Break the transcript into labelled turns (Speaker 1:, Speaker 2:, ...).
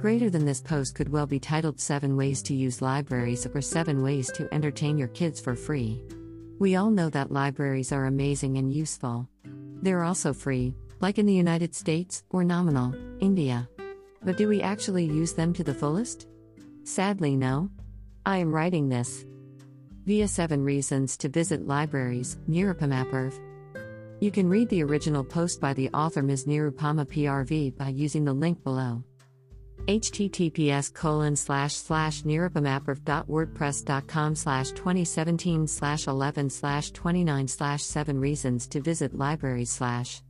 Speaker 1: greater than this post could well be titled 7 Ways to Use Libraries or 7 Ways to Entertain Your Kids for Free. We all know that libraries are amazing and useful. They're also free, like in the United States, or nominal, India. But do we actually use them to the fullest? Sadly, no. I am writing this via 7 Reasons to Visit Libraries, Nirupama You can read the original post by the author Ms. Nirupama PRV by using the link below https colon slash slash nirupamaprv.wordpress.com slash 2017 slash 11 slash 29 slash 7 reasons to visit libraries slash